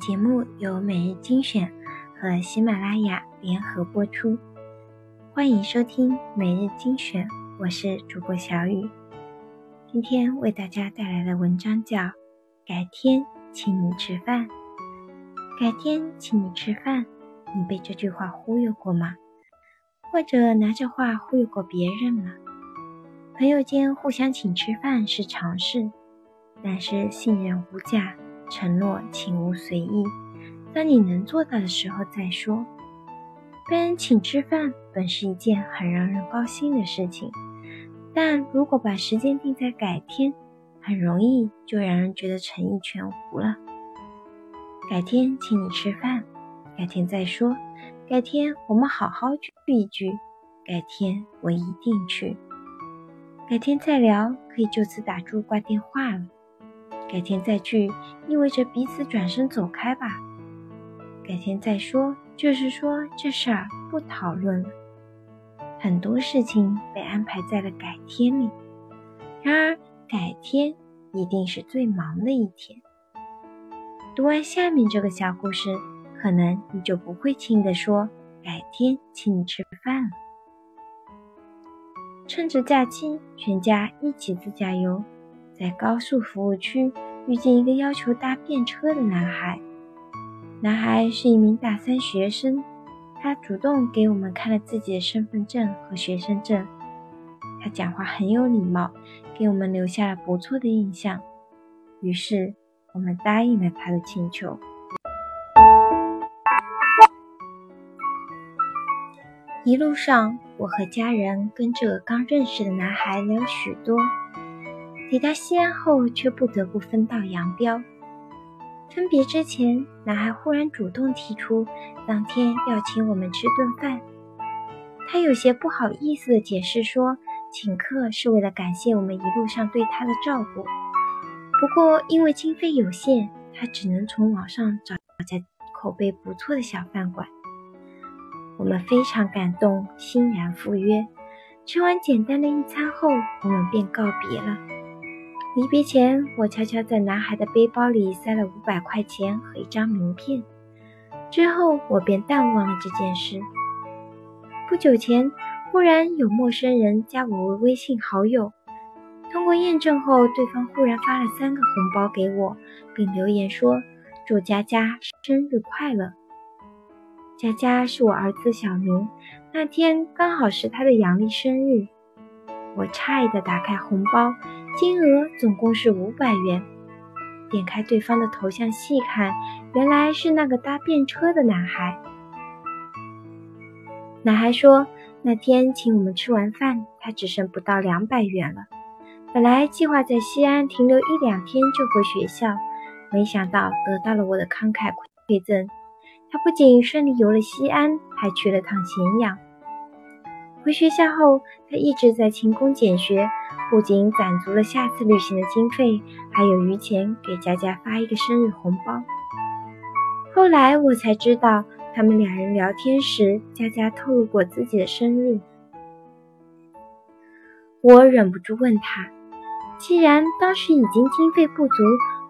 节目由每日精选和喜马拉雅联合播出，欢迎收听每日精选，我是主播小雨。今天为大家带来的文章叫《改天请你吃饭》。改天请你吃饭，你被这句话忽悠过吗？或者拿这话忽悠过别人吗？朋友间互相请吃饭是常事，但是信任无价。承诺请勿随意，当你能做到的时候再说。被人请吃饭本是一件很让人高兴的事情，但如果把时间定在改天，很容易就让人觉得诚意全无了。改天请你吃饭，改天再说，改天我们好好聚一聚，改天我一定去，改天再聊，可以就此打住挂电话了。改天再聚，意味着彼此转身走开吧。改天再说，就是说这事儿不讨论了。很多事情被安排在了改天里，然而改天一定是最忙的一天。读完下面这个小故事，可能你就不会轻易的说改天请你吃饭了。趁着假期，全家一起自驾游。在高速服务区遇见一个要求搭便车的男孩。男孩是一名大三学生，他主动给我们看了自己的身份证和学生证。他讲话很有礼貌，给我们留下了不错的印象。于是我们答应了他的请求。一路上，我和家人跟这个刚认识的男孩聊许多。抵达西安后，却不得不分道扬镳。分别之前，男孩忽然主动提出当天要请我们吃顿饭。他有些不好意思地解释说，请客是为了感谢我们一路上对他的照顾。不过因为经费有限，他只能从网上找家口碑不错的小饭馆。我们非常感动，欣然赴约。吃完简单的一餐后，我们便告别了。离别前，我悄悄在男孩的背包里塞了五百块钱和一张名片。之后，我便淡忘了这件事。不久前，忽然有陌生人加我为微信好友。通过验证后，对方忽然发了三个红包给我，并留言说：“祝佳佳生日快乐。”佳佳是我儿子小明，那天刚好是他的阳历生日。我诧异地打开红包。金额总共是五百元。点开对方的头像细看，原来是那个搭便车的男孩。男孩说，那天请我们吃完饭，他只剩不到两百元了。本来计划在西安停留一两天就回学校，没想到得到了我的慷慨馈赠。他不仅顺利游了西安，还去了趟咸阳。回学校后，他一直在勤工俭学。不仅攒足了下次旅行的经费，还有余钱给佳佳发一个生日红包。后来我才知道，他们两人聊天时，佳佳透露过自己的生日。我忍不住问他：“既然当时已经经费不足，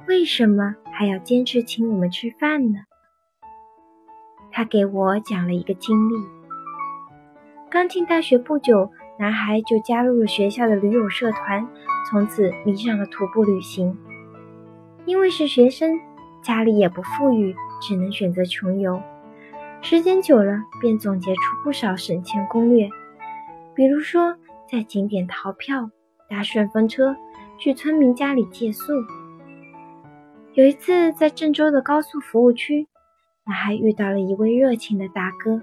为什么还要坚持请我们吃饭呢？”他给我讲了一个经历：刚进大学不久。男孩就加入了学校的驴友社团，从此迷上了徒步旅行。因为是学生，家里也不富裕，只能选择穷游。时间久了，便总结出不少省钱攻略，比如说在景点逃票、搭顺风车、去村民家里借宿。有一次在郑州的高速服务区，男孩遇到了一位热情的大哥。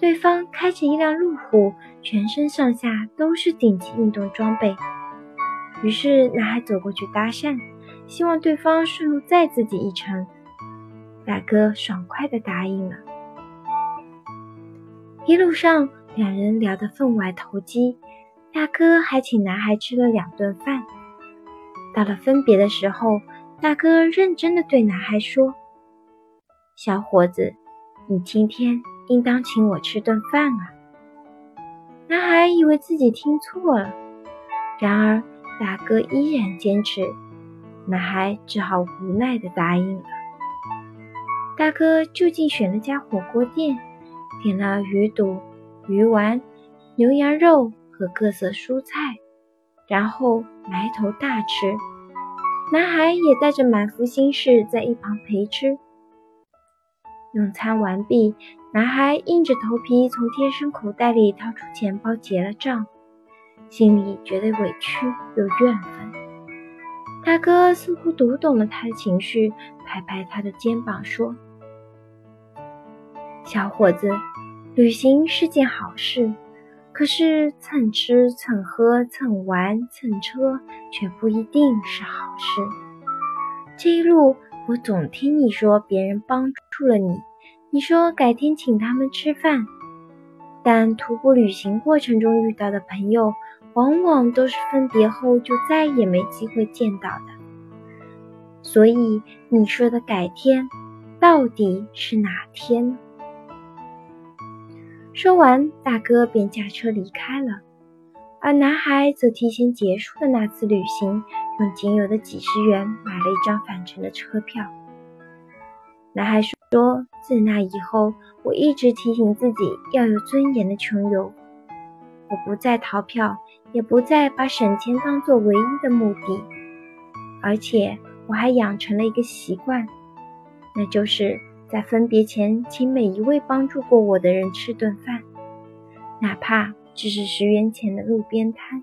对方开着一辆路虎，全身上下都是顶级运动装备。于是男孩走过去搭讪，希望对方顺路载自己一程。大哥爽快地答应了。一路上，两人聊得分外投机，大哥还请男孩吃了两顿饭。到了分别的时候，大哥认真地对男孩说：“小伙子，你今天……”应当请我吃顿饭啊！男孩以为自己听错了，然而大哥依然坚持，男孩只好无奈地答应了。大哥就近选了家火锅店，点了鱼肚、鱼丸、牛羊肉和各色蔬菜，然后埋头大吃。男孩也带着满腹心事在一旁陪吃。用餐完毕，男孩硬着头皮从贴身口袋里掏出钱包结了账，心里觉得委屈又怨愤。大哥似乎读懂了他的情绪，拍拍他的肩膀说：“小伙子，旅行是件好事，可是蹭吃蹭喝蹭玩蹭车却不一定是好事。这一路……”我总听你说别人帮助了你，你说改天请他们吃饭，但徒步旅行过程中遇到的朋友，往往都是分别后就再也没机会见到的。所以你说的改天，到底是哪天？说完，大哥便驾车离开了，而男孩则提前结束了那次旅行。用仅有的几十元买了一张返程的车票。男孩说：“自那以后，我一直提醒自己要有尊严的穷游。我不再逃票，也不再把省钱当做唯一的目的。而且，我还养成了一个习惯，那就是在分别前请每一位帮助过我的人吃顿饭，哪怕只是十元钱的路边摊。”